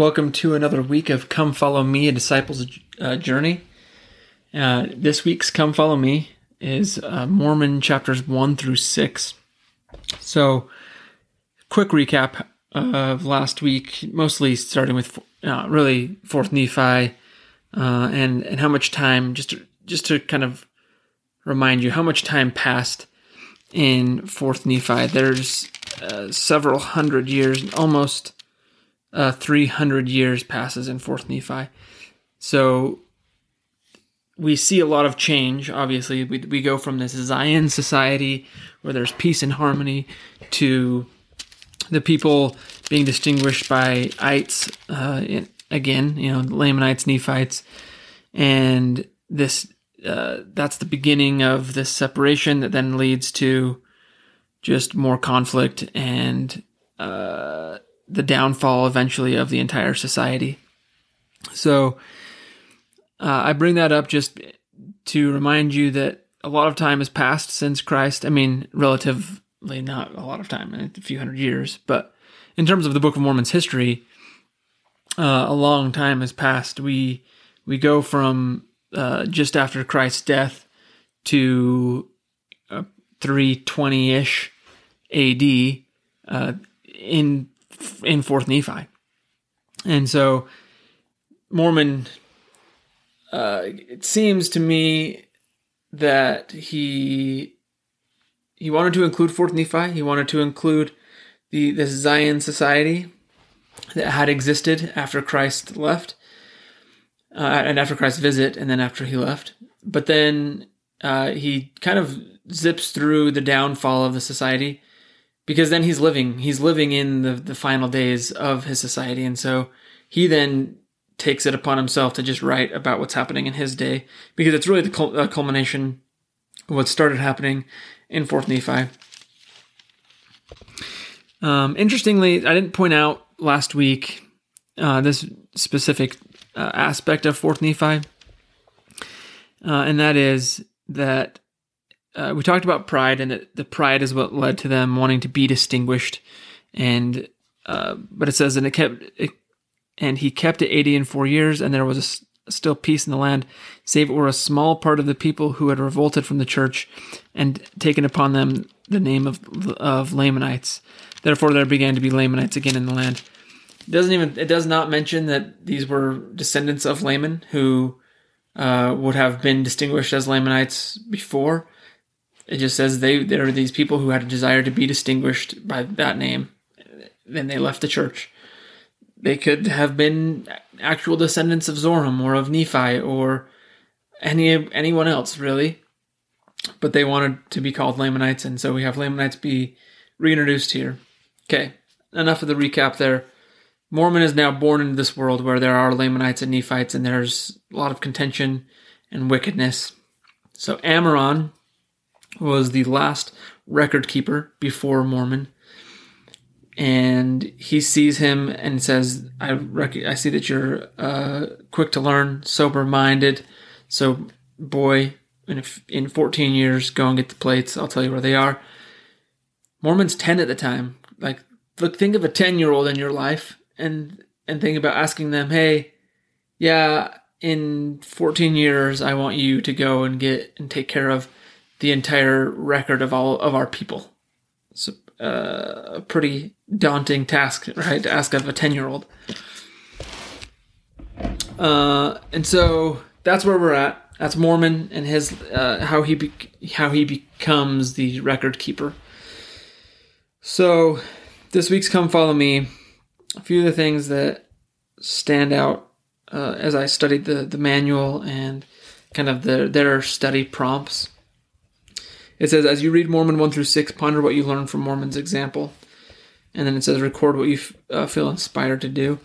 Welcome to another week of Come Follow Me, a disciple's uh, journey. Uh, this week's Come Follow Me is uh, Mormon chapters 1 through 6. So, quick recap of last week, mostly starting with uh, really 4th Nephi uh, and, and how much time, just to, just to kind of remind you how much time passed in 4th Nephi. There's uh, several hundred years, almost uh, 300 years passes in 4th Nephi. So we see a lot of change. Obviously, we, we go from this Zion society where there's peace and harmony to the people being distinguished by ites, uh, in, again, you know, Lamanites, Nephites, and this uh, that's the beginning of this separation that then leads to just more conflict and uh, the downfall eventually of the entire society. So uh, I bring that up just to remind you that a lot of time has passed since Christ. I mean, relatively not a lot of time, a few hundred years, but in terms of the Book of Mormon's history, uh, a long time has passed. We we go from uh, just after Christ's death to 320 ish AD uh, in in Fourth Nephi, and so Mormon. Uh, it seems to me that he he wanted to include Fourth Nephi. He wanted to include the this Zion society that had existed after Christ left, uh, and after Christ's visit, and then after he left. But then uh, he kind of zips through the downfall of the society because then he's living he's living in the, the final days of his society. And so he then takes it upon himself to just write about what's happening in his day because it's really the cul- uh, culmination of what started happening in fourth nephi. Um, interestingly i didn't point out last week uh, this specific uh, aspect of fourth nephi uh, and that is that uh, we talked about pride, and the pride is what led to them wanting to be distinguished. And uh, but it says, and it kept, it, and he kept it eighty and four years, and there was a, still peace in the land, save it were a small part of the people who had revolted from the church and taken upon them the name of of Lamanites. Therefore, there began to be Lamanites again in the land. It doesn't even it does not mention that these were descendants of Laman who uh, would have been distinguished as Lamanites before. It just says they there are these people who had a desire to be distinguished by that name. Then they left the church. They could have been actual descendants of Zoram or of Nephi or any anyone else really, but they wanted to be called Lamanites, and so we have Lamanites be reintroduced here. Okay, enough of the recap there. Mormon is now born into this world where there are Lamanites and Nephites, and there's a lot of contention and wickedness. So Ammaron was the last record keeper before Mormon. And he sees him and says, I, rec- I see that you're uh, quick to learn, sober minded. So, boy, in, in 14 years, go and get the plates. I'll tell you where they are. Mormon's 10 at the time. Like, look, think of a 10 year old in your life and, and think about asking them, hey, yeah, in 14 years, I want you to go and get and take care of the entire record of all of our people. It's uh, a pretty daunting task, right? To ask of a 10 year old. Uh, and so that's where we're at. That's Mormon and his uh, how he be- how he becomes the record keeper. So this week's come follow me. A few of the things that stand out uh, as I studied the the manual and kind of the their study prompts. It says, as you read Mormon 1 through 6, ponder what you learn from Mormon's example. And then it says, record what you f- uh, feel inspired to do.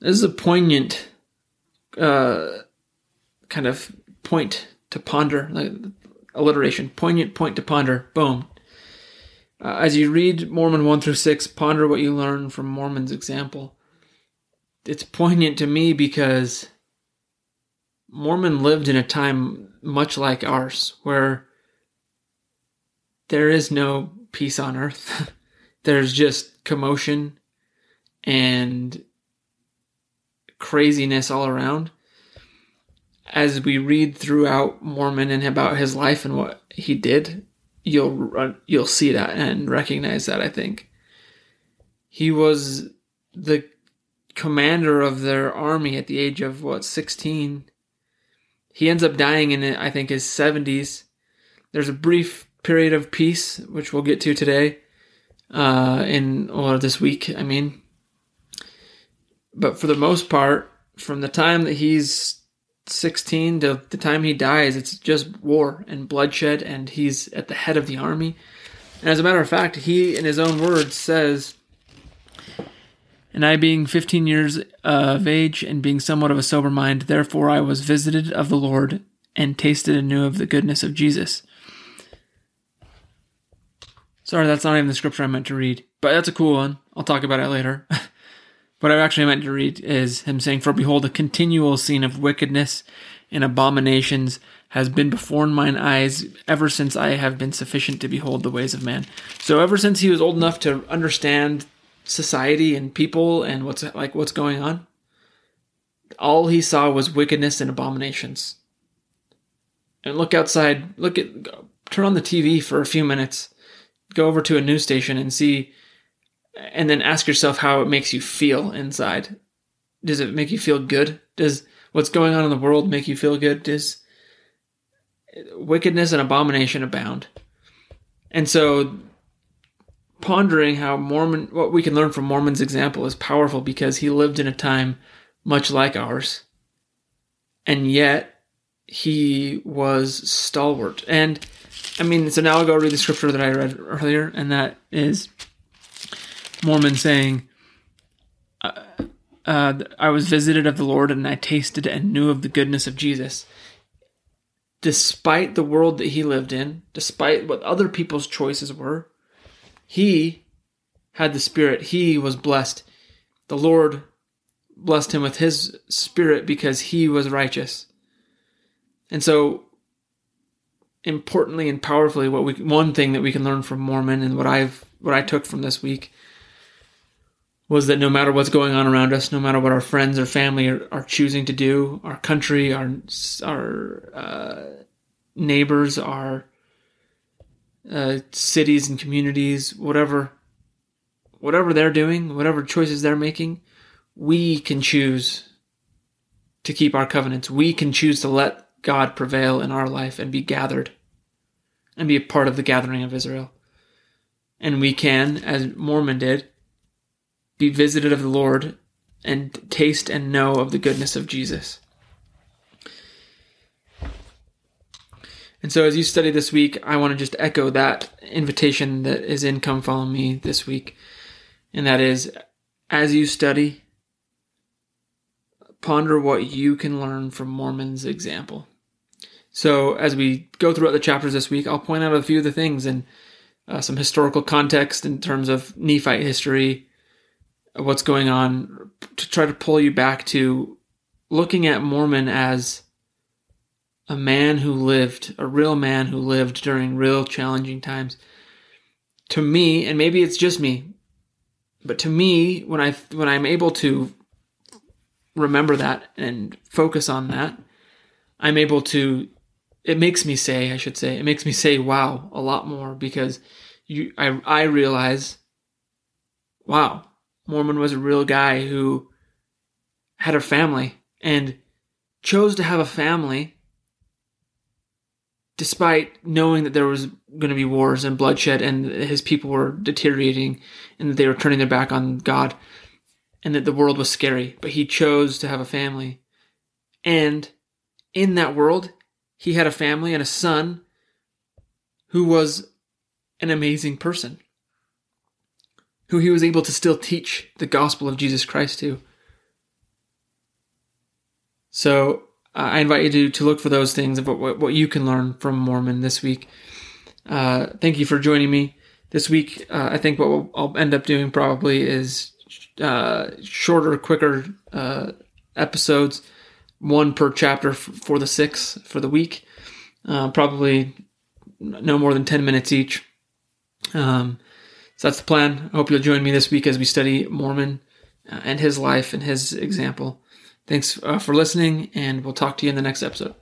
This is a poignant uh, kind of point to ponder, like alliteration, poignant point to ponder. Boom. Uh, as you read Mormon 1 through 6, ponder what you learn from Mormon's example. It's poignant to me because Mormon lived in a time much like ours, where there is no peace on earth. There's just commotion and craziness all around. As we read throughout Mormon and about his life and what he did, you'll you'll see that and recognize that. I think he was the commander of their army at the age of what 16 he ends up dying in i think his 70s there's a brief period of peace which we'll get to today uh in or this week i mean but for the most part from the time that he's 16 to the time he dies it's just war and bloodshed and he's at the head of the army and as a matter of fact he in his own words says and I, being fifteen years of age and being somewhat of a sober mind, therefore I was visited of the Lord and tasted anew of the goodness of Jesus. Sorry, that's not even the scripture I meant to read, but that's a cool one. I'll talk about it later. what I actually meant to read is him saying, For behold, a continual scene of wickedness and abominations has been before mine eyes ever since I have been sufficient to behold the ways of man. So ever since he was old enough to understand society and people and what's like what's going on. All he saw was wickedness and abominations. And look outside, look at turn on the TV for a few minutes. Go over to a news station and see and then ask yourself how it makes you feel inside. Does it make you feel good? Does what's going on in the world make you feel good? Does wickedness and abomination abound? And so pondering how Mormon, what we can learn from Mormon's example is powerful because he lived in a time much like ours. And yet, he was stalwart. And I mean, so now I'll go read the scripture that I read earlier, and that is Mormon saying, uh, uh, I was visited of the Lord, and I tasted and knew of the goodness of Jesus. Despite the world that he lived in, despite what other people's choices were, he had the Spirit. He was blessed. The Lord blessed him with his Spirit because he was righteous. And so, importantly and powerfully, what we one thing that we can learn from Mormon and what I've what I took from this week was that no matter what's going on around us, no matter what our friends or family are, are choosing to do, our country, our our uh, neighbors, our uh, cities and communities, whatever, whatever they're doing, whatever choices they're making, we can choose to keep our covenants. We can choose to let God prevail in our life and be gathered and be a part of the gathering of Israel. And we can, as Mormon did, be visited of the Lord and taste and know of the goodness of Jesus. And so as you study this week, I want to just echo that invitation that is in Come Follow Me this week. And that is, as you study, ponder what you can learn from Mormon's example. So as we go throughout the chapters this week, I'll point out a few of the things and uh, some historical context in terms of Nephite history, what's going on, to try to pull you back to looking at Mormon as a man who lived, a real man who lived during real challenging times. To me, and maybe it's just me, but to me, when I when I'm able to remember that and focus on that, I'm able to. It makes me say, I should say, it makes me say, "Wow," a lot more because you, I, I realize, wow, Mormon was a real guy who had a family and chose to have a family despite knowing that there was going to be wars and bloodshed and his people were deteriorating and that they were turning their back on God and that the world was scary, but he chose to have a family. And in that world, he had a family and a son who was an amazing person, who he was able to still teach the gospel of Jesus Christ to. So uh, I invite you to, to look for those things of what, what you can learn from Mormon this week. Uh, thank you for joining me this week. Uh, I think what we'll, I'll end up doing probably is uh, shorter, quicker uh, episodes, one per chapter for the six for the week. Uh, probably no more than 10 minutes each. Um, so that's the plan. I hope you'll join me this week as we study Mormon and his life and his example. Thanks uh, for listening, and we'll talk to you in the next episode.